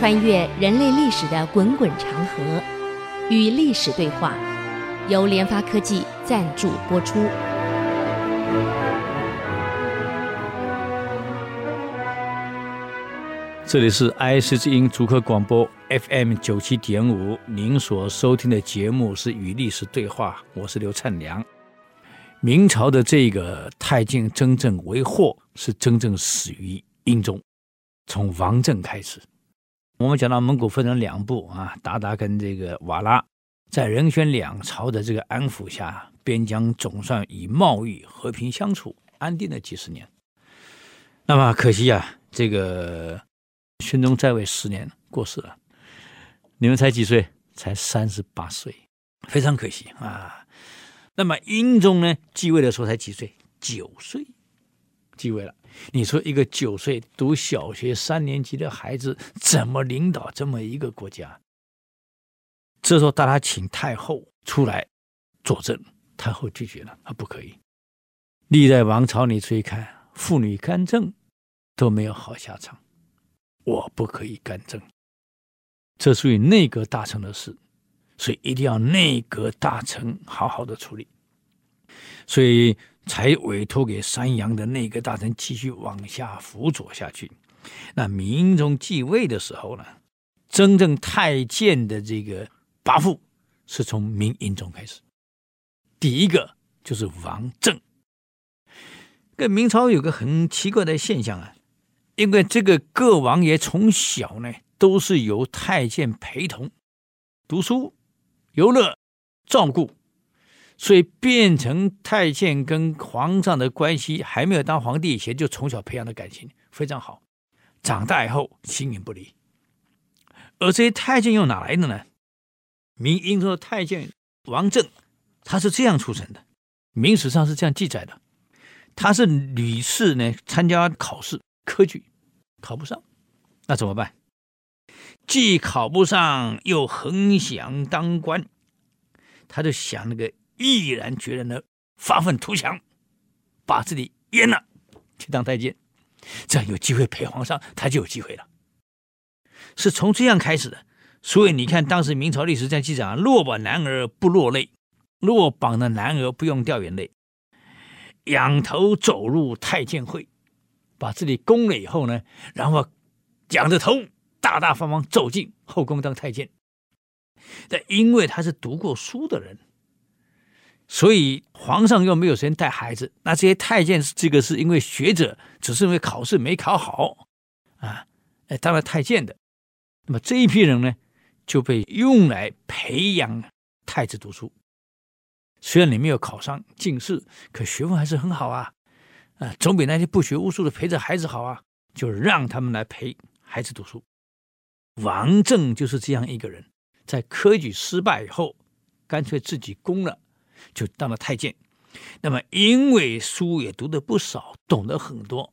穿越人类历史的滚滚长河，与历史对话，由联发科技赞助播出。这里是 IC 之音主客广播 FM 九七点五，您所收听的节目是《与历史对话》，我是刘灿良。明朝的这个太监真正为祸，是真正始于英宗，从王政开始。我们讲到蒙古分成两部啊，韃靼跟这个瓦剌，在仁宣两朝的这个安抚下，边疆总算以贸易和平相处，安定了几十年。那么可惜啊，这个宣宗在位十年过世了，你们才几岁？才三十八岁，非常可惜啊。那么英宗呢，继位的时候才几岁？九岁，继位了。你说一个九岁读小学三年级的孩子怎么领导这么一个国家？这时候大家请太后出来作证，太后拒绝了，啊不可以。历代王朝你注意看，妇女干政都没有好下场，我不可以干政，这属于内阁大臣的事，所以一定要内阁大臣好好的处理，所以。才委托给山阳的内阁大臣继续往下辅佐下去。那明英宗继位的时候呢，真正太监的这个跋扈是从明英宗开始。第一个就是王政。跟明朝有个很奇怪的现象啊，因为这个各王爷从小呢都是由太监陪同读书、游乐、照顾。所以变成太监跟皇上的关系，还没有当皇帝以前，就从小培养的感情非常好。长大以后形影不离。而这些太监又哪来的呢？明英宗的太监王政，他是这样出身的，明史上是这样记载的。他是屡次呢参加考试科举，考不上，那怎么办？既考不上，又很想当官，他就想那个。毅然决然的发愤图强，把自己阉了，去当太监，这样有机会陪皇上，他就有机会了。是从这样开始的。所以你看，当时明朝历史在记载啊，落榜男儿不落泪，落榜的男儿不用掉眼泪，仰头走入太监会，把自己攻了以后呢，然后仰着头，大大方方走进后宫当太监。但因为他是读过书的人。所以皇上又没有时间带孩子，那这些太监这个是因为学者，只是因为考试没考好啊，哎当了太监的。那么这一批人呢，就被用来培养太子读书。虽然你没有考上进士，可学问还是很好啊，啊，总比那些不学无术的陪着孩子好啊。就让他们来陪孩子读书。王政就是这样一个人，在科举失败以后，干脆自己攻了。就当了太监，那么因为书也读得不少，懂得很多，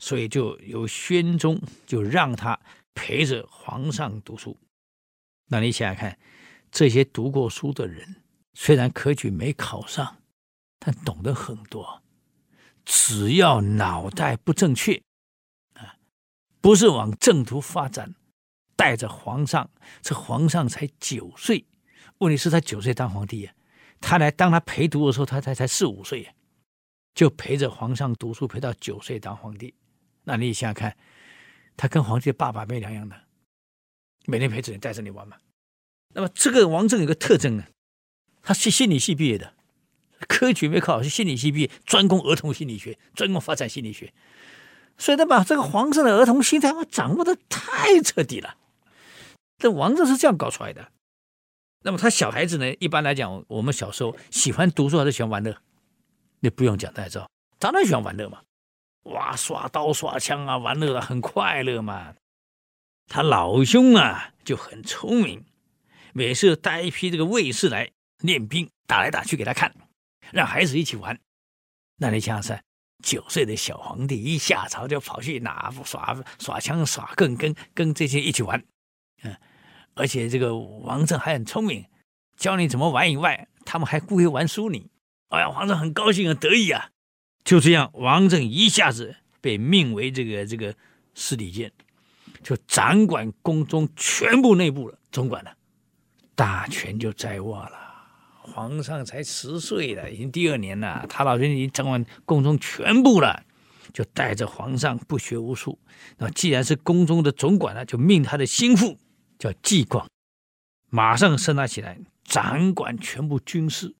所以就由宣宗就让他陪着皇上读书。那你想想看，这些读过书的人，虽然科举没考上，但懂得很多。只要脑袋不正确，啊，不是往正途发展，带着皇上，这皇上才九岁，问题是他九岁当皇帝呀。他来当他陪读的时候，他才才四五岁，就陪着皇上读书，陪到九岁当皇帝。那你想想看，他跟皇帝的爸爸没两样的，每天陪着你，带着你玩嘛。那么这个王政有个特征呢，他是心理系毕业的，科举没考，是心理系毕业，专攻儿童心理学，专攻发展心理学。所以他把这个皇上的儿童心态掌握的太彻底了。这王政是这样搞出来的。那么他小孩子呢？一般来讲，我们小时候喜欢读书还是喜欢玩乐？你不用讲，大家知道，当然喜欢玩乐嘛。哇，耍刀耍枪啊，玩乐啊，很快乐嘛。他老兄啊就很聪明，每次带一批这个卫士来练兵，打来打去给他看，让孩子一起玩。那你想想看，九岁的小皇帝一下朝就跑去哪耍耍枪耍棍，跟跟这些一起玩，嗯。而且这个王政还很聪明，教你怎么玩以外，他们还故意玩输你。哎呀，皇上很高兴很得意啊！就这样，王政一下子被命为这个这个司礼监，就掌管宫中全部内部了，总管了，大权就在握了。皇上才十岁了，已经第二年了，他老人已经掌管宫中全部了，就带着皇上不学无术。那既然是宫中的总管了，就命他的心腹叫纪广，马上升他起来，掌管全部军事，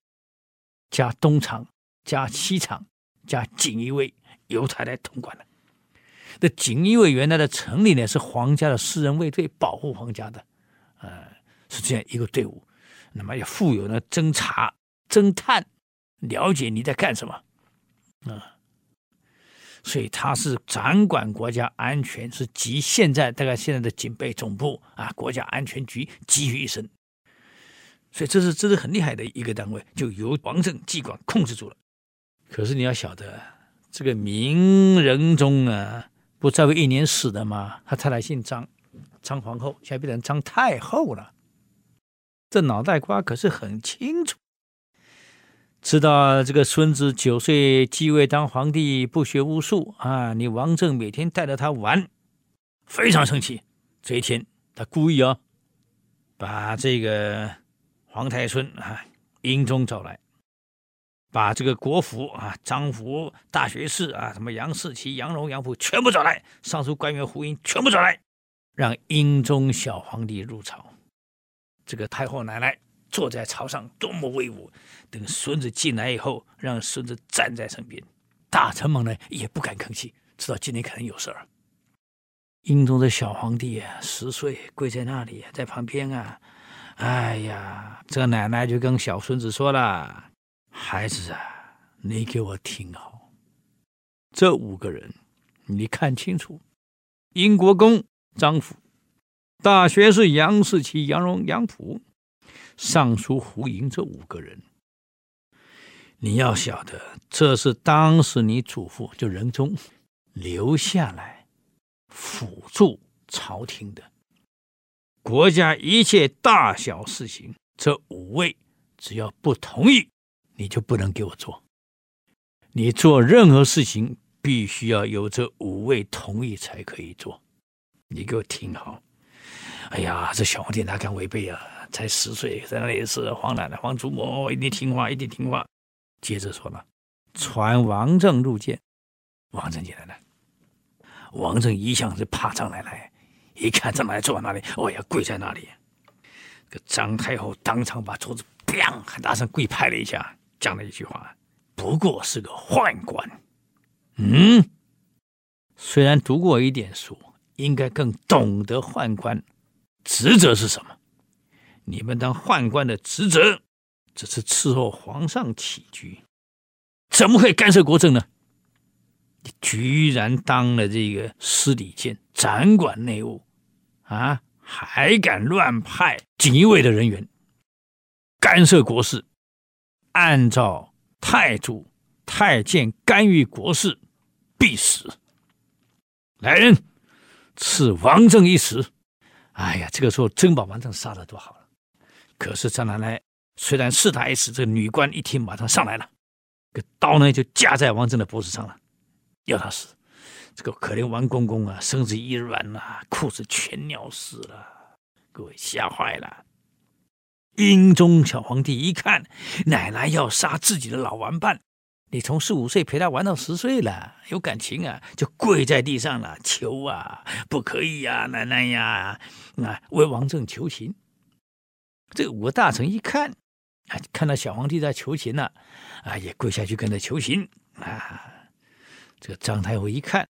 加东厂、加西厂、加锦衣卫，由他来统管了。这锦衣卫原来的成立呢，是皇家的私人卫队，保护皇家的，呃，是这样一个队伍。那么也负有呢侦查、侦探，了解你在干什么，啊、所以他是掌管国家安全，是集现在大概现在的警备总部啊、国家安全局集于一身，所以这是这是很厉害的一个单位，就由王政纪管控制住了。可是你要晓得，这个明仁宗啊，不在位一年死的吗？他太太姓张，张皇后，现在变成张太后了。这脑袋瓜可是很清楚，知道这个孙子九岁继位当皇帝，不学无术啊！你王政每天带着他玩，非常生气。这一天，他故意啊，把这个皇太孙啊英宗找来，把这个国府啊张府、大学士啊什么杨士奇、杨荣、杨溥全部找来，尚书官员胡英全部找来，让英宗小皇帝入朝。这个太后奶奶坐在朝上，多么威武！等孙子进来以后，让孙子站在身边，大臣们呢也不敢吭气，知道今天可能有事儿。英宗的小皇帝啊，十岁，跪在那里，在旁边啊。哎呀，这奶奶就跟小孙子说了：“孩子啊，你给我听好，这五个人，你看清楚，英国公张辅。”大学士杨士奇、杨荣、杨溥，尚书胡盈这五个人，你要晓得，这是当时你祖父就仁宗留下来辅助朝廷的。国家一切大小事情，这五位只要不同意，你就不能给我做。你做任何事情，必须要有这五位同意才可以做。你给我听好。哎呀，这小皇帝哪敢违背啊？才十岁，在那里是皇奶奶、皇祖母，一定听话，一定听话。接着说了，传王政入见。王政进来了。王政一向是怕张奶奶，一看张奶奶坐在那里，哦呀，跪在那里。这张太后当场把桌子砰，很大声跪拍了一下，讲了一句话：“不过是个宦官。”嗯，虽然读过一点书，应该更懂得宦官。职责是什么？你们当宦官的职责，只是伺候皇上起居，怎么会干涉国政呢？你居然当了这个司礼监，掌管内务，啊，还敢乱派锦衣卫的人员干涉国事？按照太祖、太监干预国事，必死。来人，赐王政一死。哎呀，这个时候真把王政杀了多好了！可是张奶奶虽然是他一死，这个女官一听马上上来了，这个刀呢就架在王政的脖子上了，要他死。这个可怜王公公啊，身子一软啊，裤子全尿湿了，各位吓坏了。英宗小皇帝一看奶奶要杀自己的老玩伴。你从四五岁陪他玩到十岁了，有感情啊，就跪在地上了，求啊，不可以呀、奶奶呀，啊，为王政求情。这五个大臣一看，啊，看到小皇帝在求情了，啊，也跪下去跟他求情啊。这个张太后一看，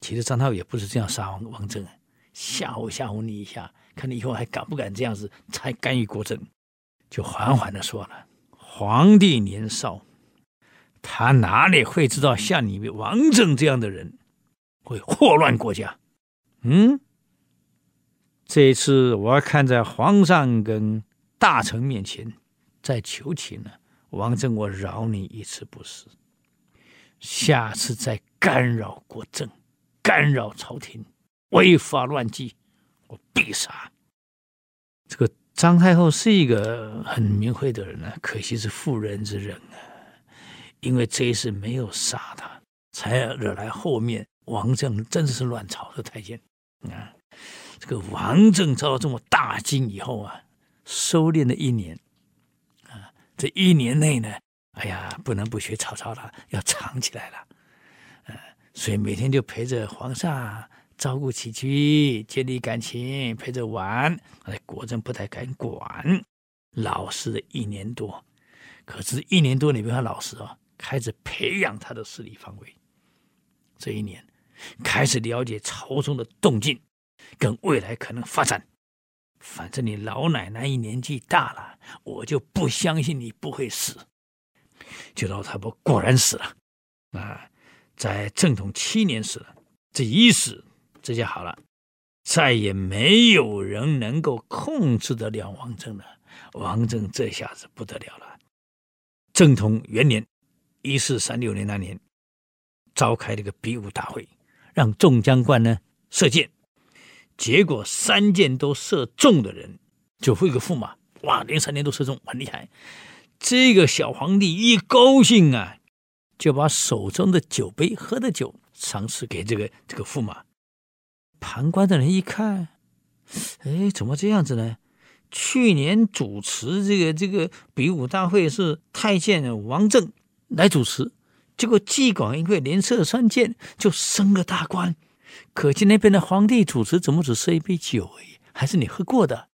其实张太后也不是这样杀王王政，吓唬吓唬你一下，看你以后还敢不敢这样子才干预国政，就缓缓的说了，皇帝年少。他哪里会知道像你们王政这样的人会祸乱国家？嗯，这一次我要看在皇上跟大臣面前再求情呢，王政我饶你一次不是，下次再干扰国政、干扰朝廷、违法乱纪，我必杀。这个张太后是一个很明慧的人啊，可惜是妇人之仁啊。因为这一次没有杀他，才惹来后面王政真的是乱朝的太监啊。这个王政遭到这么大惊以后啊，收敛了一年。啊，这一年内呢，哎呀，不能不学曹操了，要藏起来了，啊，所以每天就陪着皇上照顾起居，建立感情，陪着玩，哎，果真不太敢管，老实了一年多，可是，一年多里边他老实哦，开始培养他的势力范围，这一年开始了解朝中的动静。跟未来可能发展，反正你老奶奶一年纪大了，我就不相信你不会死。就老太婆果然死了，啊，在正统七年死了。这一死，这就好了，再也没有人能够控制得了王政了。王政这下子不得了了。正统元年，一四三六年那年，召开这个比武大会，让众将官呢射箭。结果三箭都射中的人，就会个驸马，哇，连三箭都射中，很厉害。这个小皇帝一高兴啊，就把手中的酒杯喝的酒赏赐给这个这个驸马。旁观的人一看，哎，怎么这样子呢？去年主持这个这个比武大会是太监王政来主持，结果纪广因为连射三箭就升了大官。可见那边的皇帝主持，怎么只设一杯酒而已？还是你喝过的？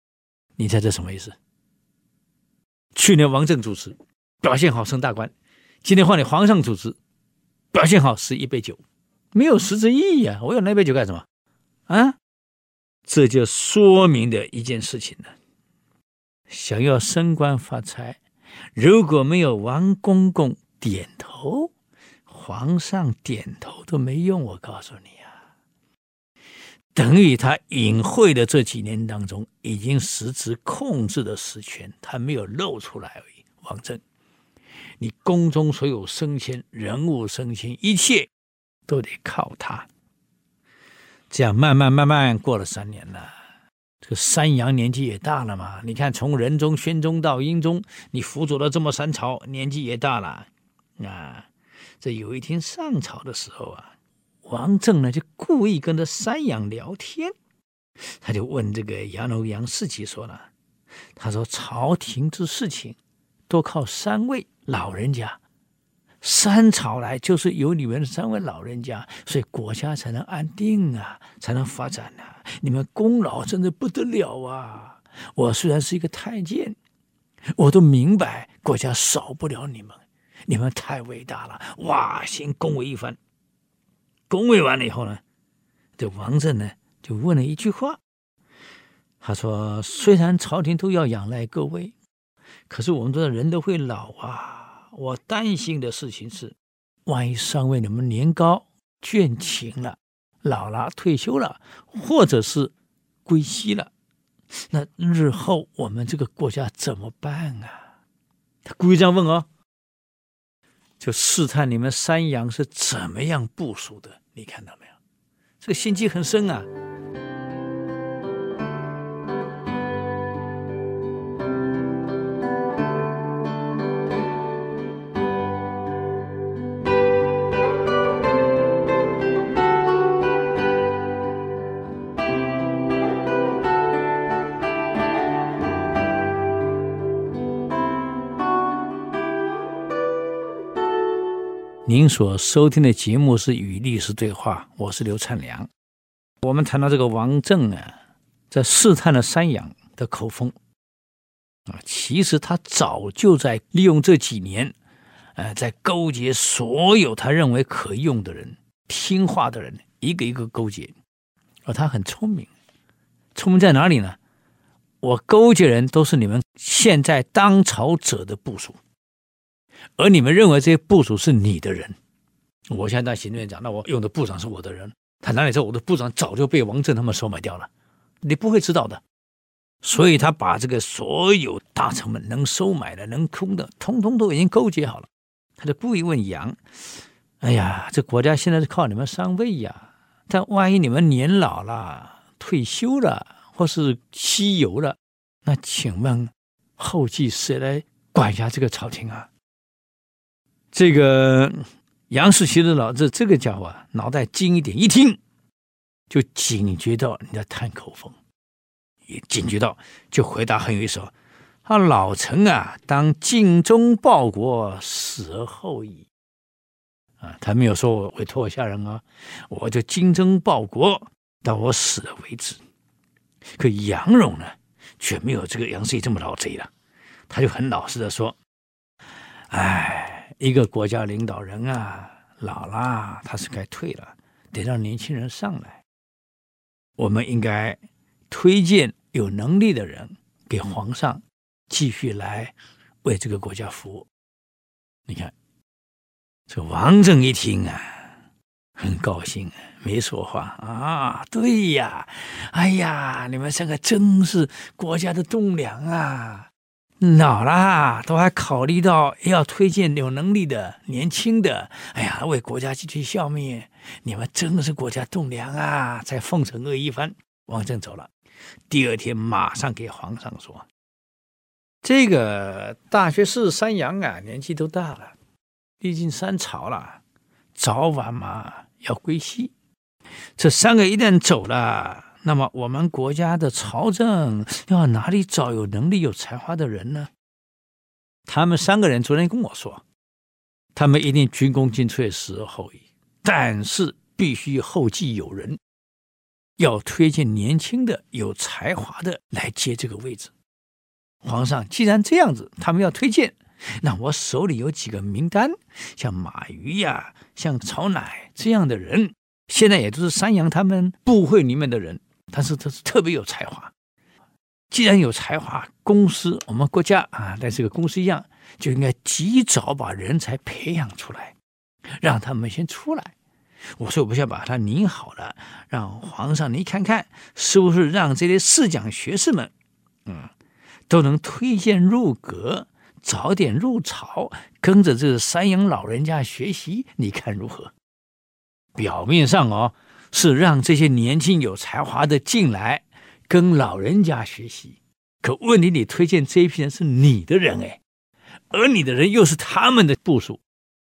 你猜这什么意思？去年王政主持，表现好升大官，今天换你皇上主持，表现好是一杯酒，没有实质意义啊！我要那杯酒干什么？啊？这就说明的一件事情呢：想要升官发财，如果没有王公公点头，皇上点头都没用。我告诉你。等于他隐晦的这几年当中，已经实质控制了实权，他没有露出来而已。王政，你宫中所有升迁、人物升迁，一切都得靠他。这样慢慢慢慢过了三年了，这个山阳年纪也大了嘛。你看，从仁宗、宣宗到英宗，你辅佐了这么三朝，年纪也大了啊。这有一天上朝的时候啊。王政呢，就故意跟着山阳聊天，他就问这个杨楼杨士奇说了：“他说朝廷之事情，都靠三位老人家，三朝来就是有你们三位老人家，所以国家才能安定啊，才能发展啊。你们功劳真的不得了啊！我虽然是一个太监，我都明白国家少不了你们，你们太伟大了，哇！先恭维一番。”恭维完了以后呢，这王政呢就问了一句话，他说：“虽然朝廷都要仰赖各位，可是我们知道人都会老啊。我担心的事情是，万一上位你们年高倦勤了，老了退休了，或者是归西了，那日后我们这个国家怎么办啊？”他故意这样问哦，就试探你们山阳是怎么样部署的。你看到没有？这个心机很深啊。您所收听的节目是《与历史对话》，我是刘灿良。我们谈到这个王政啊，在试探了山阳的口风啊，其实他早就在利用这几年，呃，在勾结所有他认为可用的人、听话的人，一个一个勾结。而他很聪明，聪明在哪里呢？我勾结人都是你们现在当朝者的部署。而你们认为这些部属是你的人，我现在当行政院长，那我用的部长是我的人，他哪里知道我的部长早就被王政他们收买掉了？你不会知道的。所以他把这个所有大臣们能收买的、能空的，通通都已经勾结好了。他就故意问杨：“哎呀，这国家现在是靠你们三位呀，但万一你们年老了、退休了，或是西游了，那请问后继谁来管辖这个朝廷啊？”这个杨士奇的脑子，这个家伙啊，脑袋精一点，一听就警觉到你在探口风，也警觉到就回答很有意思：“啊，老臣啊，当尽忠报国，死而后已。”啊，他没有说我委托我下人啊，我就精忠报国到我死了为止。可杨荣呢，却没有这个杨世奇这么老贼了，他就很老实的说：“哎，一个国家领导人啊，老了他是该退了，得让年轻人上来。我们应该推荐有能力的人给皇上继续来为这个国家服务。你看。”这王政一听啊，很高兴啊，没说话啊。对呀，哎呀，你们三个真是国家的栋梁啊！老啦都还考虑到要推荐有能力的、年轻的，哎呀，为国家继续效命。你们真的是国家栋梁啊！再奉承恶一番。王振走了，第二天马上给皇上说：“这个大学士三杨啊，年纪都大了。”历经三朝了，早晚嘛要归西。这三个一旦走了，那么我们国家的朝政要哪里找有能力、有才华的人呢？他们三个人昨天跟我说，他们一定军功尽瘁，死而后已，但是必须后继有人，要推荐年轻的、有才华的来接这个位置。皇上既然这样子，他们要推荐。那我手里有几个名单，像马驭呀，像曹乃这样的人，现在也都是山羊他们部会里面的人，但是他是特别有才华。既然有才华，公司我们国家啊，在这个公司一样，就应该及早把人才培养出来，让他们先出来。我说，我不想把他拧好了，让皇上您看看，是不是让这些侍讲学士们，嗯，都能推荐入阁。早点入朝，跟着这三杨老人家学习，你看如何？表面上哦，是让这些年轻有才华的进来跟老人家学习，可问题你推荐这一批人是你的人哎，而你的人又是他们的部属，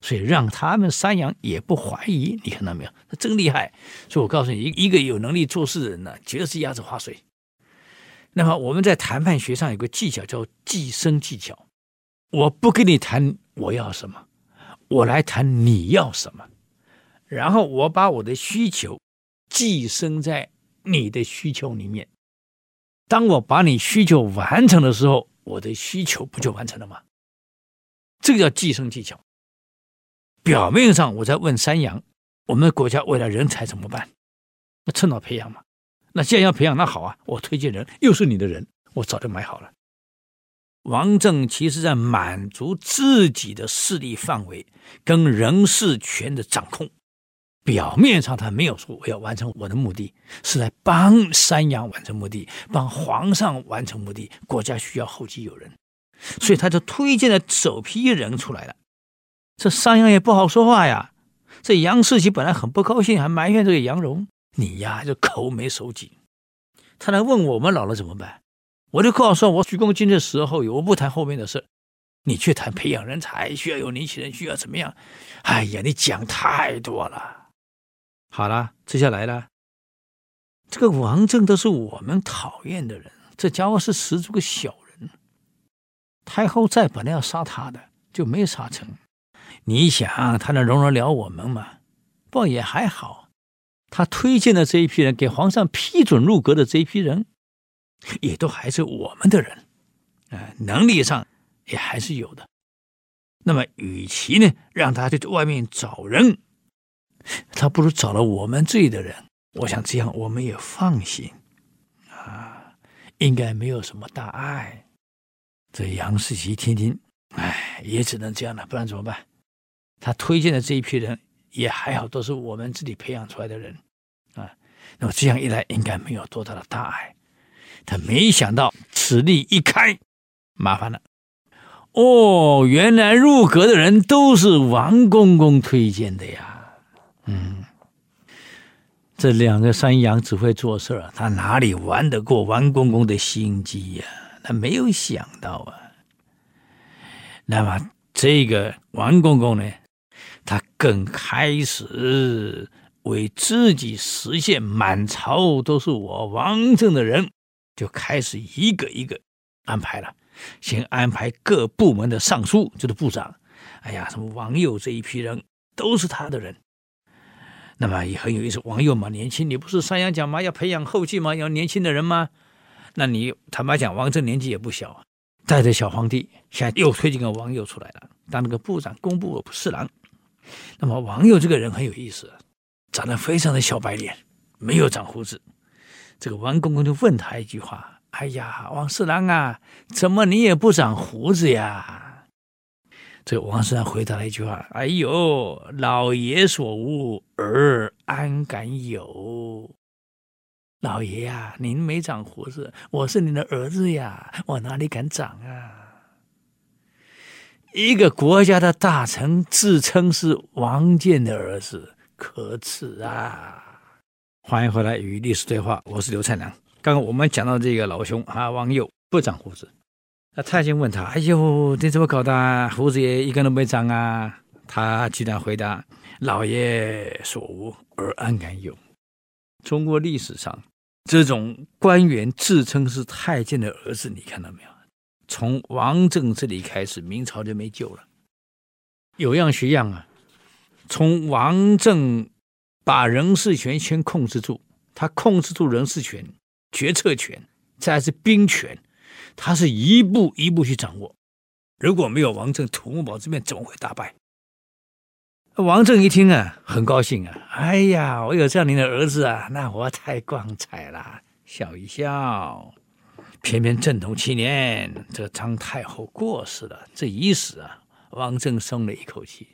所以让他们三羊也不怀疑。你看到没有？他真厉害。所以我告诉你，一一个有能力做事的人呢，绝对是鸭子划水。那么我们在谈判学上有个技巧叫寄生技巧。我不跟你谈我要什么，我来谈你要什么，然后我把我的需求寄生在你的需求里面。当我把你需求完成的时候，我的需求不就完成了吗？这个叫寄生技巧。表面上我在问三羊，我们国家未来人才怎么办？那趁早培养嘛。那既然要培养，那好啊，我推荐人又是你的人，我早就买好了。王政其实在满足自己的势力范围跟人事权的掌控，表面上他没有说我要完成我的目的，是来帮三杨完成目的，帮皇上完成目的。国家需要后继有人，所以他就推荐了首批人出来了。这三杨也不好说话呀。这杨世奇本来很不高兴，还埋怨这个杨荣：“你呀，就口没手紧。”他来问我，们老了怎么办？我就告诉说，我鞠躬尽瘁，死而后已，我不谈后面的事。你去谈培养人才，需要有年轻人，需要怎么样？哎呀，你讲太多了。好了，接下来呢？这个王政都是我们讨厌的人，这家伙是十足个小人。太后在本来要杀他的，就没杀成。你想他能容得了我们吗？不也还好。他推荐的这一批人，给皇上批准入阁的这一批人。也都还是我们的人，啊，能力上也还是有的。那么，与其呢让他去外面找人，他不如找了我们这里的人。我想这样我们也放心，啊，应该没有什么大碍。这杨世奇听听，哎，也只能这样了，不然怎么办？他推荐的这一批人也还好，都是我们自己培养出来的人，啊，那么这样一来，应该没有多大的大碍。他没想到此例一开，麻烦了。哦，原来入阁的人都是王公公推荐的呀。嗯，这两个山羊只会做事儿，他哪里玩得过王公公的心机呀？他没有想到啊。那么这个王公公呢，他更开始为自己实现满朝都是我王政的人，就开始一个一个安排了。先安排各部门的尚书，就是部长。哎呀，什么王佑这一批人都是他的人。那么也很有意思，王佑嘛，年轻，你不是三阳讲嘛，要培养后继嘛，要年轻的人吗？那你坦白讲，王政年纪也不小啊，带着小皇帝，现在又推荐个王佑出来了，当那个部长，工部侍郎。那么王佑这个人很有意思，长得非常的小白脸，没有长胡子。这个王公公就问他一句话：“哎呀，王侍郎啊，怎么你也不长胡子呀？”这王侍郎回答了一句话：“哎呦，老爷所无，儿安敢有？老爷呀，您没长胡子，我是您的儿子呀，我哪里敢长啊？一个国家的大臣自称是王建的儿子，可耻啊！”欢迎回来与历史对话，我是刘灿良。刚刚我们讲到这个老兄啊，王佑不长胡子。那太监问他：“哎呦，你怎么搞的？胡子也一根都没长啊？”他居然回答：“老爷所无，儿安敢有？”中国历史上这种官员自称是太监的儿子，你看到没有？从王政这里开始，明朝就没救了。有样学样啊！从王政把人事权先控制住，他控制住人事权、决策权，再是兵权。他是一步一步去掌握，如果没有王政，土木堡这边怎么会大败？王政一听啊，很高兴啊，哎呀，我有这样您的儿子啊，那我太光彩了，笑一笑。偏偏正统七年，这张太后过世了，这一死啊，王政松了一口气，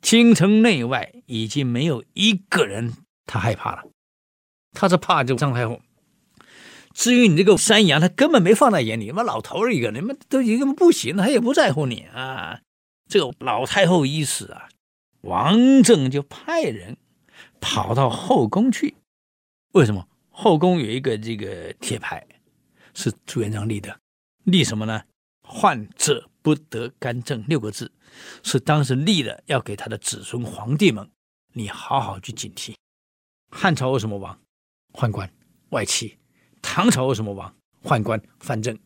京城内外已经没有一个人他害怕了，他是怕这张太后。至于你这个山羊，他根本没放在眼里。他妈老头儿一个，你们都一个不行，他也不在乎你啊。这个老太后一死啊，王政就派人跑到后宫去。为什么？后宫有一个这个铁牌，是朱元璋立的，立什么呢？“患者不得干政”六个字，是当时立的，要给他的子孙皇帝们，你好好去警惕。汉朝为什么亡？宦官、外戚。唐朝为什么亡？宦官藩镇，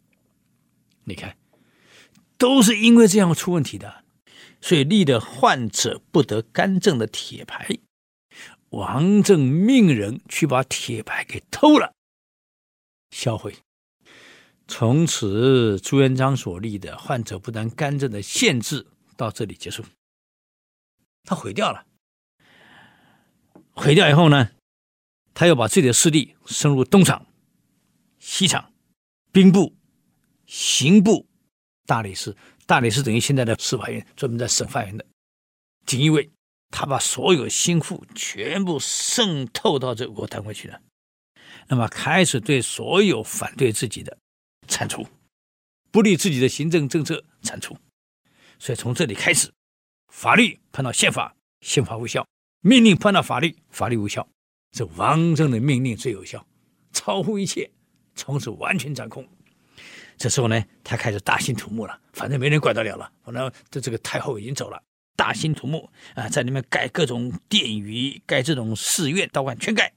你看，都是因为这样出问题的，所以立的“患者不得干政”的铁牌，王政命人去把铁牌给偷了，销毁。从此，朱元璋所立的“患者不得干政”的限制到这里结束，他毁掉了。毁掉以后呢，他又把自己的势力深入东厂。西厂、兵部、刑部、大理寺，大理寺等于现在的司法院，专门在审犯人的。锦衣卫，他把所有心腹全部渗透到这个国单位去了。那么开始对所有反对自己的铲除，不利自己的行政政策铲除。所以从这里开始，法律碰到宪法，宪法无效；命令碰到法律，法律无效。这王政的命令最有效，超乎一切。从此完全掌控。这时候呢，他开始大兴土木了，反正没人管得了了。反正这这个太后已经走了，大兴土木啊，在里面盖各种殿宇，盖这种寺院、道观，全盖。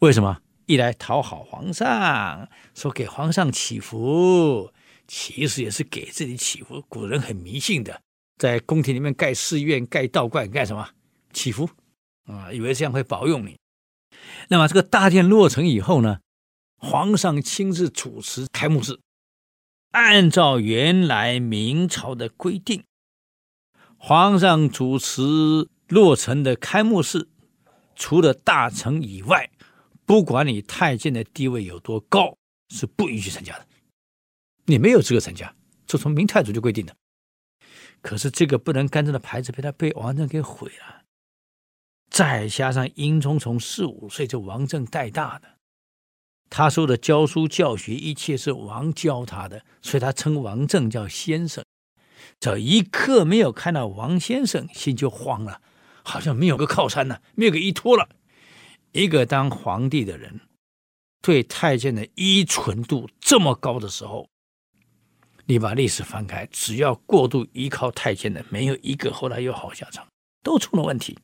为什么？一来讨好皇上，说给皇上祈福，其实也是给自己祈福。古人很迷信的，在宫廷里面盖寺院、盖道观，干什么？祈福啊，以为这样会保佑你。那么这个大殿落成以后呢？皇上亲自主持开幕式，按照原来明朝的规定，皇上主持落成的开幕式，除了大臣以外，不管你太监的地位有多高，是不允许参加的。你没有资格参加，这从明太祖就规定的。可是这个不能干政的牌子被他被王政给毁了，再加上英宗从四五岁就王政带大的。他说的教书教学，一切是王教他的，所以他称王政叫先生。这一刻没有看到王先生，心就慌了，好像没有个靠山呢，没有个依托了。一个当皇帝的人，对太监的依存度这么高的时候，你把历史翻开，只要过度依靠太监的，没有一个后来有好下场，都出了问题。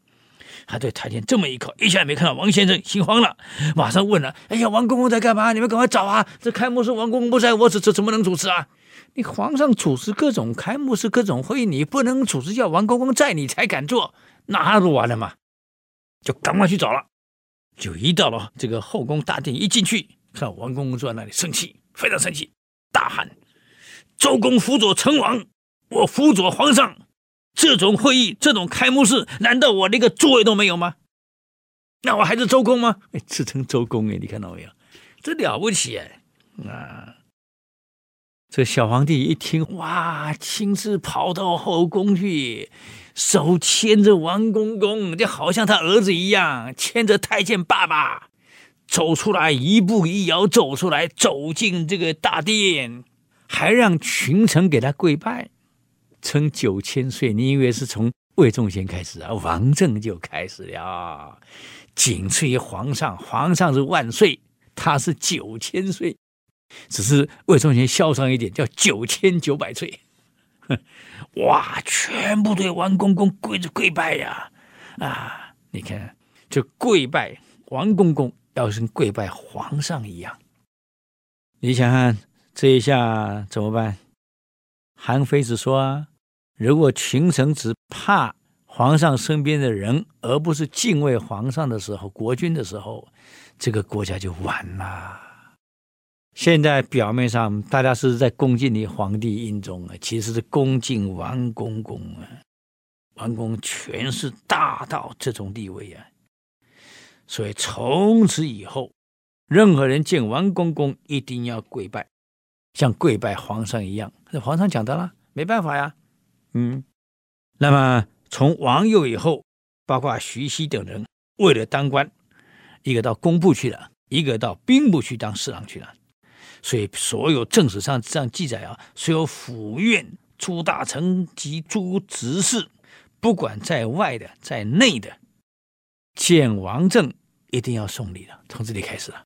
他对太监这么一口，一下也没看到王先生，心慌了，马上问了：“哎呀，王公公在干嘛？你们赶快找啊！这开幕式王公公不在，我这这怎么能主持啊？你皇上主持各种开幕式、各种会议，你不能主持，叫王公公在，你才敢做，那不完了吗？就赶快去找了。就一到了这个后宫大殿，一进去，看王公公坐在那里，生气，非常生气，大喊：‘周公辅佐成王，我辅佐皇上。’”这种会议，这种开幕式，难道我连个座位都没有吗？那我还是周公吗？哎，自称周公哎，你看到没有？这了不起哎！啊，这小皇帝一听，哇，亲自跑到后宫去，手牵着王公公，就好像他儿子一样，牵着太监爸爸走出来，一步一摇走出来，走进这个大殿，还让群臣给他跪拜。称九千岁，你以为是从魏忠贤开始啊？王政就开始了，仅次于皇上，皇上是万岁，他是九千岁，只是魏忠贤嚣张一点，叫九千九百岁。哇，全部对王公公跪着跪拜呀！啊，你看，就跪拜王公公，要跟跪拜皇上一样。你想看这一下怎么办？韩非子说啊。如果群臣只怕皇上身边的人，而不是敬畏皇上的时候，国君的时候，这个国家就完了。现在表面上大家是在恭敬你皇帝英宗啊，其实是恭敬王公公啊。王公权势大到这种地位啊，所以从此以后，任何人见王公公一定要跪拜，像跪拜皇上一样。那皇上讲的了，没办法呀。嗯，那么从王佑以后，包括徐熙等人，为了当官，一个到工部去了，一个到兵部去当侍郎去了。所以所有正史上这样记载啊，所有府院诸大臣及诸执事，不管在外的在内的，见王政一定要送礼的，从这里开始了，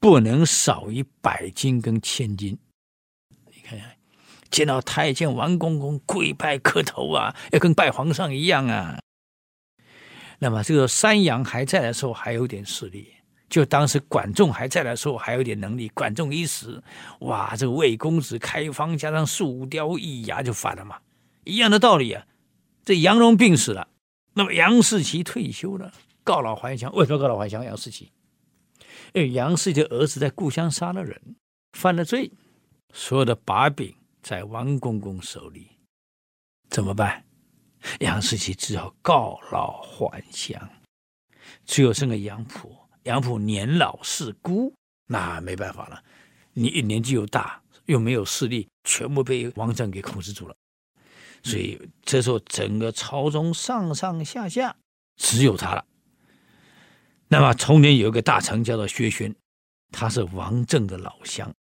不能少于百金跟千金。你看看。见到太监王公公跪拜磕头啊，要跟拜皇上一样啊。那么这个山阳还在的时候还有点势力，就当时管仲还在的时候还有点能力。管仲一死，哇，这个魏公子开方加上树雕易牙就反了嘛，一样的道理啊。这杨荣病死了，那么杨士奇退休了，告老还乡。为什么告老还乡？杨士奇，因为杨士奇的儿子在故乡杀了人，犯了罪，所有的把柄。在王公公手里，怎么办？杨士奇只好告老还乡，只有剩个杨溥。杨溥年老势孤，那没办法了。你年纪又大，又没有势力，全部被王政给控制住了。所以这时候，整个朝中上上下下只有他了。那么从前有一个大臣叫做薛宣，他是王政的老乡。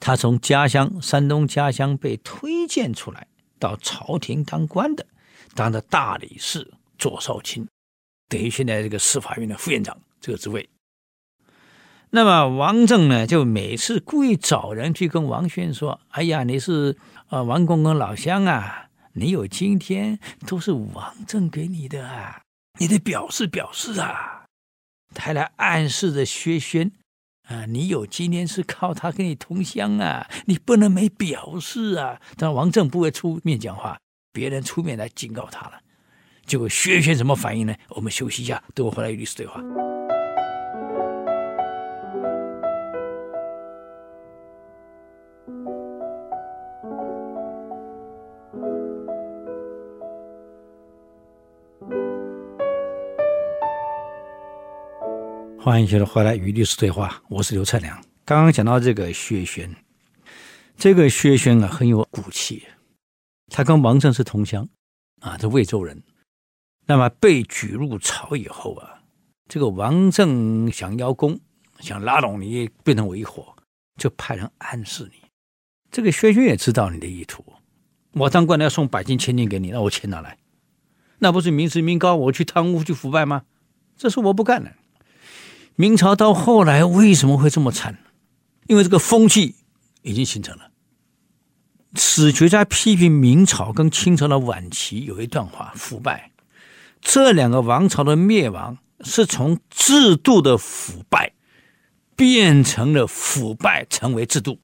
他从家乡山东家乡被推荐出来到朝廷当官的，当的大理寺左少卿，等于现在这个司法院的副院长这个职位。那么王政呢，就每次故意找人去跟王宣说：“哎呀，你是啊王公公老乡啊，你有今天都是王政给你的啊，你得表示表示啊。”他来暗示着薛宣。啊，你有今天是靠他跟你同乡啊，你不能没表示啊。但王正不会出面讲话，别人出面来警告他了。结果薛轩什么反应呢？我们休息一下，等我回来与律师对话。欢迎继续回来与历史对话，我是刘灿良。刚刚讲到这个薛宣，这个薛宣啊很有骨气，他跟王政是同乡啊，这魏州人。那么被举入朝以后啊，这个王政想邀功，想拉拢你变成为伙，就派人暗示你。这个薛宣也知道你的意图，我当官的要送百金千金给你，那我钱哪来？那不是民脂民膏，我去贪污去腐败吗？这是我不干的。明朝到后来为什么会这么惨？因为这个风气已经形成了。史学家批评明朝跟清朝的晚期有一段话：腐败，这两个王朝的灭亡是从制度的腐败变成了腐败成为制度。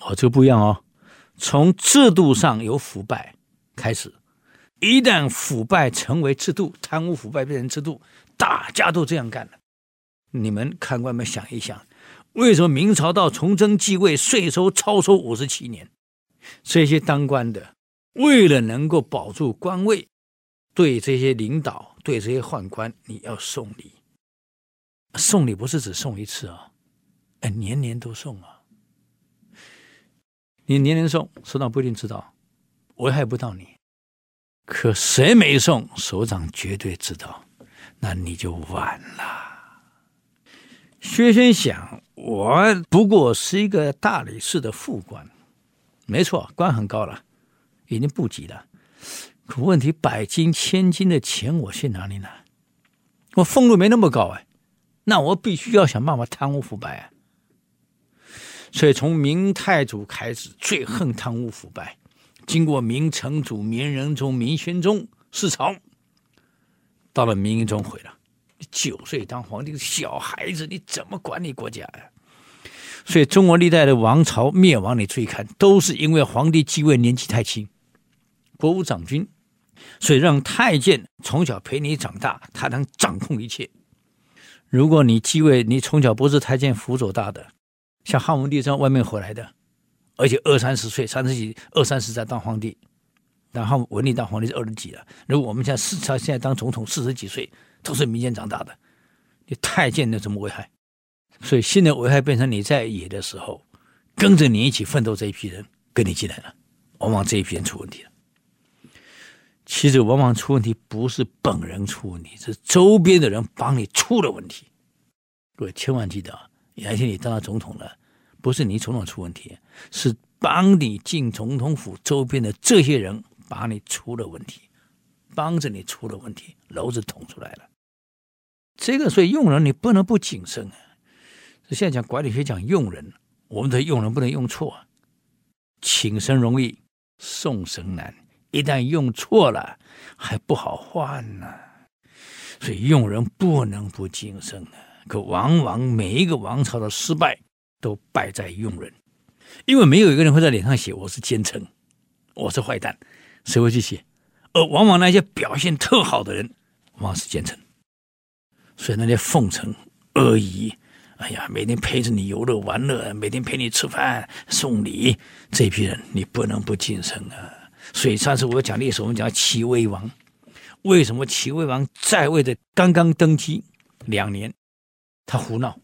哦，这个不一样哦。从制度上有腐败开始，一旦腐败成为制度，贪污腐败变成制度，大家都这样干了。你们看官们想一想，为什么明朝到崇祯继位，税收超收五十七年？这些当官的为了能够保住官位，对这些领导、对这些宦官，你要送礼。送礼不是只送一次啊，哎，年年都送啊。你年年送，首长不一定知道，危害不到你。可谁没送，首长绝对知道，那你就完了。薛轩想，我不过是一个大理寺的副官，没错，官很高了，已经不及了。可问题，百金千金的钱我去哪里拿？我俸禄没那么高哎，那我必须要想办法贪污腐败啊。所以，从明太祖开始，最恨贪污腐败。经过明成祖、明仁宗、明宣宗四朝，到了明英宗毁了。九岁当皇帝，小孩子，你怎么管理国家呀？所以，中国历代的王朝灭亡，你注意看，都是因为皇帝继位年纪太轻，国务长君，所以让太监从小陪你长大，他能掌控一切。如果你继位，你从小不是太监辅佐大的。像汉文帝这样外面回来的，而且二三十岁、三十几、二三十在当皇帝，然后文帝当皇帝是二十几了。如果我们现在四，他现在当总统四十几岁，都是民间长大的，你太监有什么危害？所以新的危害变成你在野的时候，跟着你一起奋斗这一批人跟你进来了，往往这一批人出问题了。其实往往出问题不是本人出问题，是周边的人帮你出了问题。各位千万记得啊！而且你当了总统了，不是你总统出问题，是帮你进总统府周边的这些人把你出了问题，帮着你出了问题，篓子捅出来了。这个所以用人你不能不谨慎啊。现在讲管理学讲用人，我们的用人不能用错，请神容易送神难，一旦用错了还不好换呢。所以用人不能不谨慎啊。可往往每一个王朝的失败都败在用人，因为没有一个人会在脸上写我是奸臣，我是坏蛋，谁会去写？而往往那些表现特好的人，往往是奸臣。所以那些奉承阿谀，哎呀，每天陪着你游乐玩乐，每天陪你吃饭送礼，这批人你不能不谨慎啊。所以上次我讲历史，我们讲齐威王，为什么齐威王在位的刚刚登基两年？他胡闹，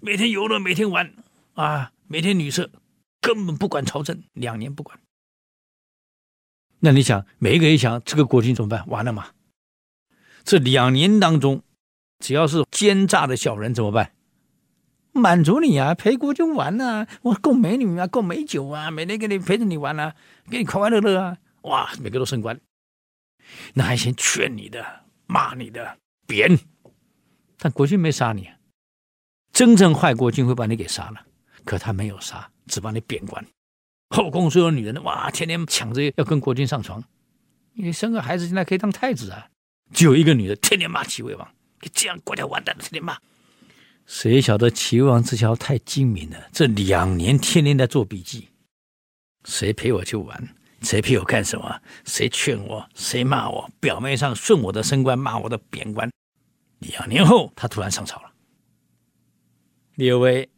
每天游乐，每天玩，啊，每天女色，根本不管朝政，两年不管。那你想，每一个人想，这个国君怎么办？完了嘛？这两年当中，只要是奸诈的小人怎么办？满足你啊，陪国君玩啊，我供美女啊，供美酒啊，每天给你陪着你玩啊，给你快快乐乐啊，哇，每个都升官。那还先劝你的，骂你的，贬，但国君没杀你。真正坏国君会把你给杀了，可他没有杀，只把你贬官。后宫所有女人哇，天天抢着要跟国君上床。你生个孩子，现在可以当太子啊！只有一个女的，天天骂齐威王，你这样国家完蛋了，天天骂。谁晓得齐王这家伙太精明了？这两年天天在做笔记，谁陪我去玩？谁陪我干什么？谁劝我？谁骂我？表面上顺我的升官，骂我的贬官。两年后，他突然上朝了。列位，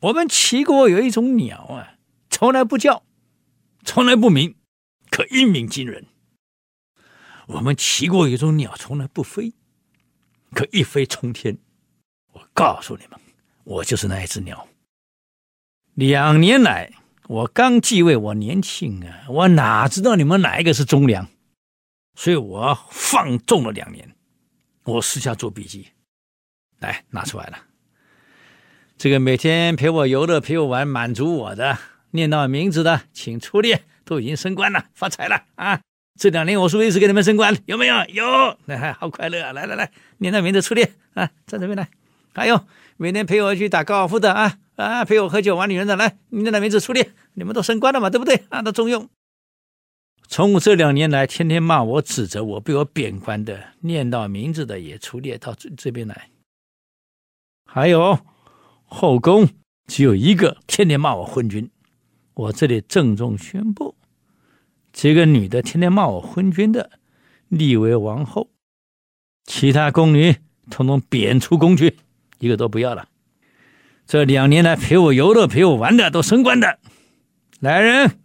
我们齐国有一种鸟啊，从来不叫，从来不鸣，可一鸣惊人。我们齐国有一种鸟，从来不飞，可一飞冲天。我告诉你们，我就是那一只鸟。两年来，我刚继位，我年轻啊，我哪知道你们哪一个是忠良？所以我放纵了两年，我私下做笔记，来拿出来了。这个每天陪我游乐、陪我玩、满足我的、念到名字的，请出列，都已经升官了、发财了啊！这两年我是不是一直给你们升官？有没有？有，那 还好快乐啊！来来来，念到名字出列 啊，在这边来。还有每天陪我去打高尔夫的啊啊，陪我喝酒玩女人的，来，念到名字出列，你们都升官了嘛？对不对？啊，都中用。从这两年来，天天骂我、指责我、被我贬官的，念到名字的也出列到这这边来。还有后宫只有一个天天骂我昏君，我这里郑重宣布，这个女的天天骂我昏君的，立为王后，其他宫女统统贬出宫去，一个都不要了。这两年来陪我游乐、陪我玩的，都升官的。来人，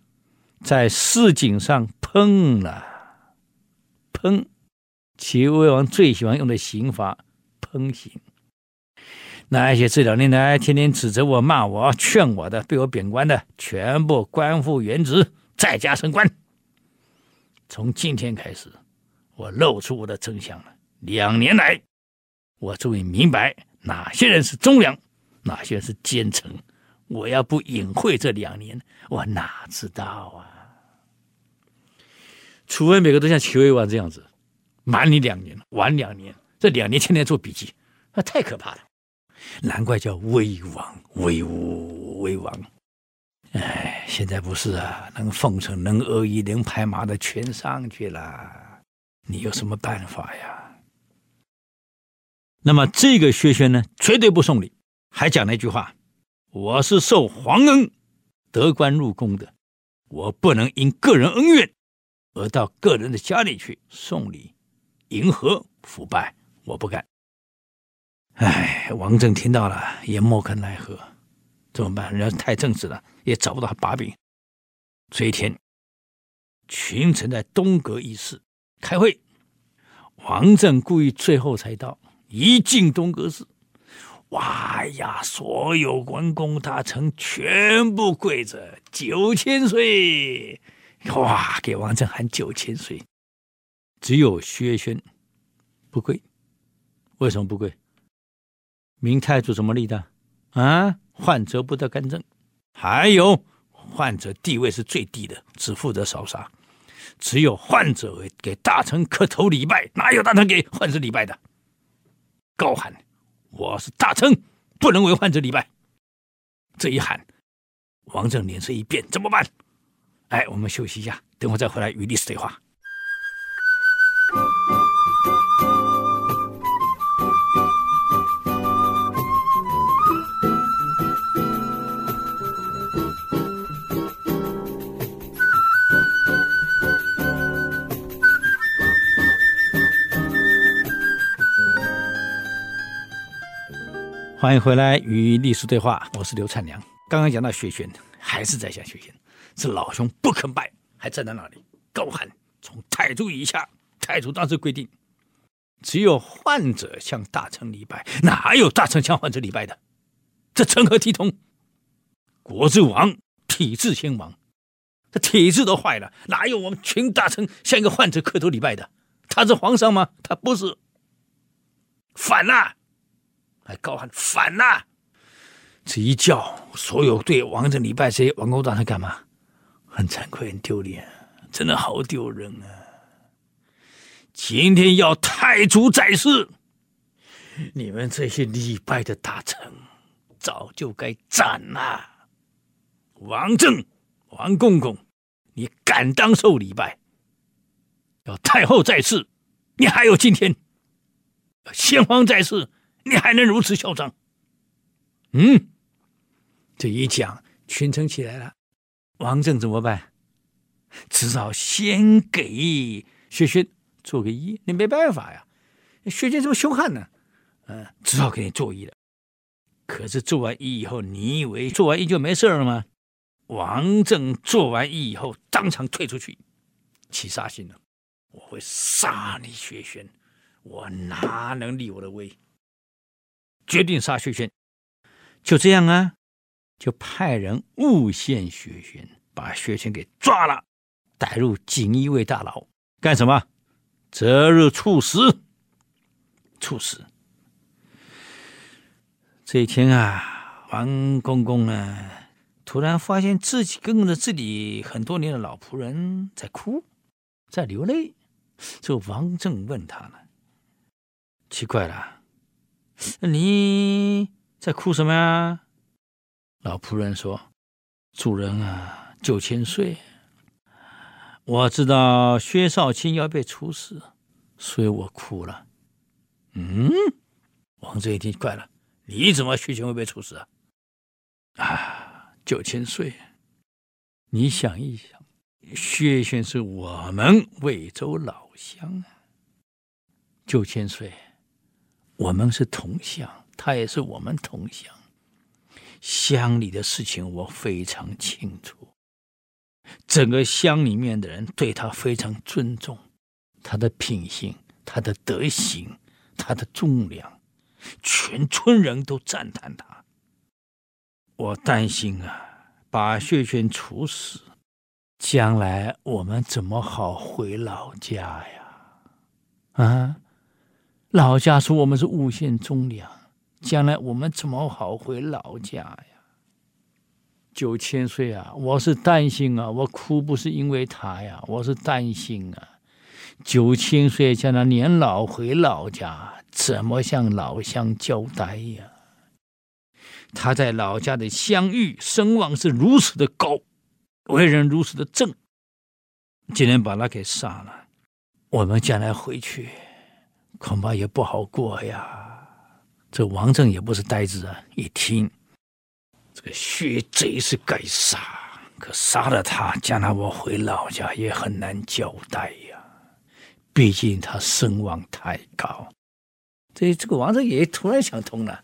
在市井上烹了，烹，齐威王最喜欢用的刑罚，烹刑。那些这两年来天天指责我、骂我、劝我的、被我贬官的，全部官复原职，再加升官。从今天开始，我露出我的真相了。两年来，我终于明白哪些人是忠良，哪些人是奸臣。我要不隐晦这两年，我哪知道啊？除非每个都像齐威王这样子，瞒你两年，晚两年，这两年天天做笔记，那太可怕了。难怪叫威王，威武威王。哎，现在不是啊，能奉承、能阿谀、能拍马的全上去了，你有什么办法呀？那么这个薛轩呢，绝对不送礼，还讲了一句话：“我是受皇恩得官入宫的，我不能因个人恩怨而到个人的家里去送礼、迎合、腐败，我不干。”哎，王政听到了也莫可奈何，怎么办？人家太正直了，也找不到把柄。这一天，群臣在东阁议事开会，王振故意最后才到。一进东阁室，哇呀！所有文公大臣全部跪着，九千岁！哇，给王振喊九千岁。只有薛轩不跪，为什么不跪？明太祖怎么立的？啊，患者不得干政，还有患者地位是最低的，只负责扫杀。只有患者给大臣磕头礼拜，哪有大臣给患者礼拜的？高喊：“我是大臣，不能为患者礼拜。”这一喊，王政脸色一变，怎么办？哎，我们休息一下，等会再回来与历史对话。欢迎回来与历史对话，我是刘灿良。刚刚讲到雪玄，还是在讲雪玄，这老兄不肯拜，还站在那里高喊：“从太祖以下，太祖当时规定，只有患者向大臣礼拜，哪有大臣向患者礼拜的？这成何体统？国之亡，体制先亡，这体制都坏了，哪有我们群大臣向一个患者磕头礼拜的？他是皇上吗？他不是，反了。”还高喊反呐！这一叫，所有对王政礼拜这些王公大臣干嘛？很惭愧，很丢脸，真的好丢人啊！今天要太祖在世，你们这些礼拜的大臣早就该斩了。王政、王公公，你敢当受礼拜？要太后在世，你还有今天；先皇在世。你还能如此嚣张？嗯，这一讲，群臣起来了。王政怎么办？只好先给薛轩做个揖。你没办法呀，薛轩这么凶悍呢？嗯，只好给你做揖了。可是做完揖以后，你以为做完揖就没事了吗？王政做完揖以后，当场退出去，起杀心了。我会杀你薛轩，我哪能立我的威？决定杀薛轩，就这样啊，就派人诬陷薛轩，把薛轩给抓了，带入锦衣卫大牢，干什么？择日处死。处死。这一天啊，王公公呢，突然发现自己跟着自己很多年的老仆人在哭，在流泪。这王政问他呢，奇怪了。你在哭什么呀？老仆人说：“主人啊，九千岁，我知道薛少卿要被处死，所以我哭了。嗯，王子一听怪了，你怎么薛权会被处死啊？啊，九千岁，你想一想，薛轩是我们魏州老乡啊。九千岁，我们是同乡，他也是我们同乡，乡里的事情我非常清楚。整个乡里面的人对他非常尊重，他的品行、他的德行、他的忠良，全村人都赞叹他。我担心啊，把薛轩处死，将来我们怎么好回老家呀？啊，老家说我们是诬陷忠良，将来我们怎么好回老家呀？九千岁啊，我是担心啊，我哭不是因为他呀，我是担心啊。九千岁将来年老回老家，怎么向老乡交代呀？他在老家的乡誉声望是如此的高，为人如此的正，今天把他给杀了，我们将来回去恐怕也不好过呀。这王正也不是呆子啊，一听。这个薛贼是该杀，可杀了他，将来我回老家也很难交代呀。毕竟他声望太高。这这个王正也突然想通了，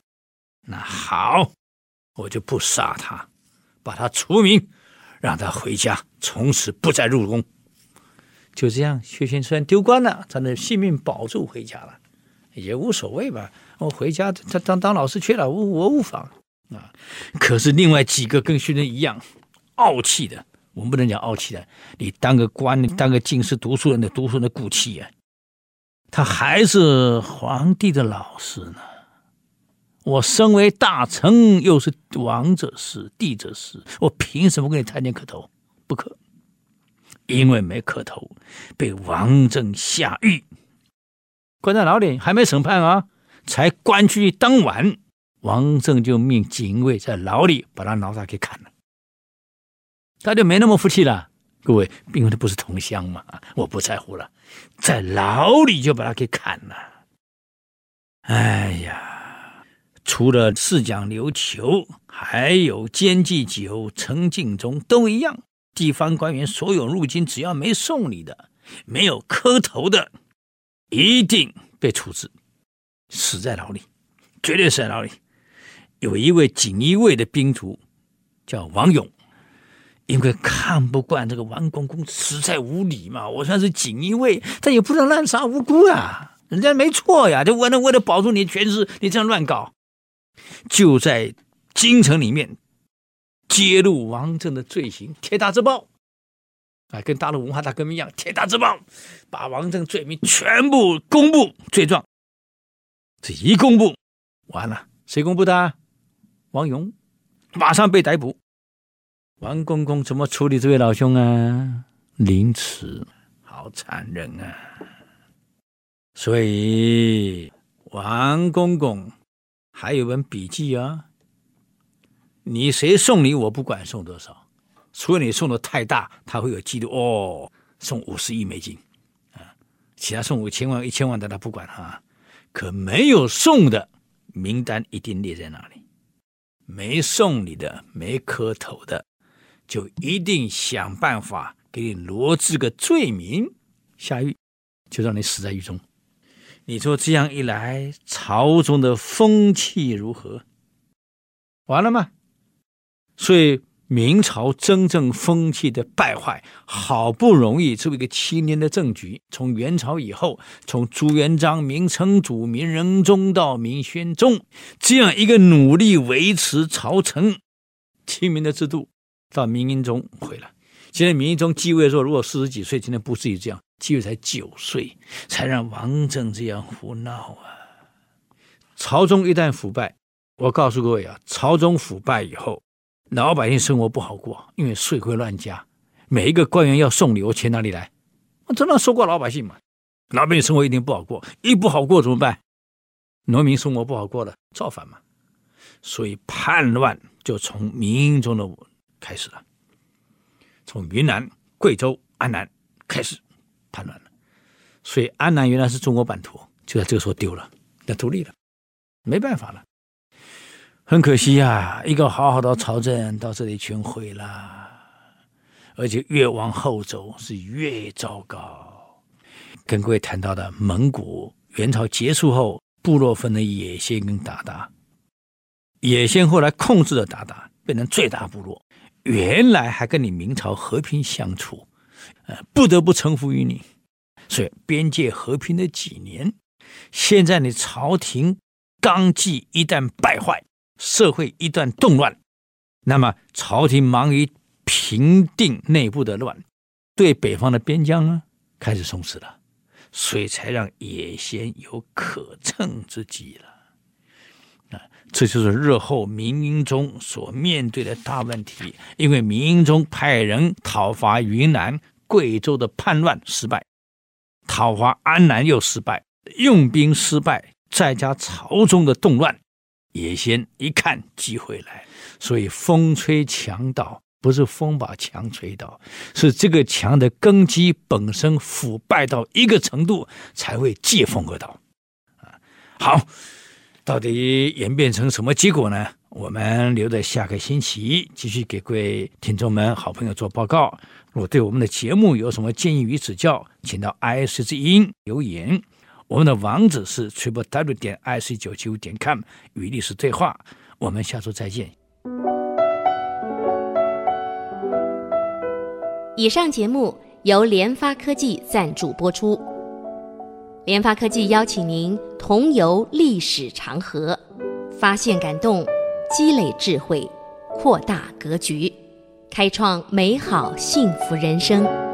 那好，我就不杀他，把他除名，让他回家，从此不再入宫。就这样，薛轩虽丢官了，他的性命保住回家了，也无所谓吧。我回家，他当当老师去了，我我无妨。啊！可是另外几个跟薛仁一样傲气的，我们不能讲傲气的。你当个官，你当个进士，读书人的读书人的骨气呀。他还是皇帝的老师呢。我身为大臣，又是王者师、帝者师，我凭什么跟你谈天磕头？不可，因为没磕头，被王正下狱，关在牢里，还没审判啊，才关去当晚。王正就命警卫在牢里把他脑袋给砍了，他就没那么服气了。各位，因为他不是同乡嘛，我不在乎了，在牢里就把他给砍了。哎呀，除了四讲刘球，还有监祭酒陈敬宗都一样。地方官员所有入京，只要没送礼的，没有磕头的，一定被处置，死在牢里，绝对死在牢里。有一位锦衣卫的兵卒叫王勇，因为看不惯这个王公公实在无礼嘛，我算是锦衣卫，但也不能滥杀无辜啊，人家没错呀，就为了为了保住你的权势，你这样乱搞，就在京城里面揭露王振的罪行，铁打之报，啊，跟大陆文化大革命一样，铁打之报，把王振罪名全部公布罪状，这一公布完了，谁公布的？王勇。马上被逮捕，王公公怎么处理这位老兄啊？凌迟，好残忍啊！所以王公公还有本笔记啊，你谁送礼我不管送多少，除非你送的太大，他会有记录哦，送五十亿美金啊，其他送五千万、一千万的他不管哈，可没有送的名单一定列在那里。没送你的，没磕头的，就一定想办法给你罗织个罪名，下狱，就让你死在狱中。你说这样一来，朝中的风气如何？完了吗？所以。明朝真正风气的败坏，好不容易这么一个七年的政局，从元朝以后，从朱元璋、明成祖、明仁宗到明宣宗，这样一个努力维持朝臣清明的制度，到明英宗毁了。现在明英宗继位的时候，如果四十几岁，今天不至于这样，继位才九岁，才让王政这样胡闹啊！朝中一旦腐败，我告诉各位啊，朝中腐败以后。老百姓生活不好过，因为税会乱加，每一个官员要送礼，我钱哪里来？我只能收刮老百姓嘛。老百姓生活一定不好过，一不好过怎么办？农民生活不好过了，造反嘛。所以叛乱就从明英宗的开始了，从云南、贵州、安南开始叛乱了。所以安南原来是中国版图，就在这个时候丢了，要独立了，没办法了。很可惜呀，一个好好的朝政到这里全毁了，而且越往后走是越糟糕。跟各位谈到的蒙古元朝结束后，部落分的野先跟鞑靼，野先后来控制了鞑靼，变成最大部落。原来还跟你明朝和平相处，呃，不得不臣服于你，所以边界和平了几年。现在你朝廷纲纪一旦败坏，社会一旦动乱，那么朝廷忙于平定内部的乱，对北方的边疆呢开始松弛了，所以才让野先有可乘之机了。啊这就是日后明英宗所面对的大问题，因为明英宗派人讨伐云南、贵州的叛乱失败，讨伐安南又失败，用兵失败，再加朝中的动乱，野先一看机会来，所以风吹墙倒，不是风把墙吹倒，是这个墙的根基本身腐败到一个程度，才会借风而倒。啊，好。到底演变成什么结果呢？我们留在下个星期继续给各位听众们、好朋友做报告。如果对我们的节目有什么建议与指教，请到 IC 之音留言。我们的网址是 triple w 点 ic 九七五点 com，与历史对话。我们下周再见。以上节目由联发科技赞助播出。联发科技邀请您同游历史长河，发现感动，积累智慧，扩大格局，开创美好幸福人生。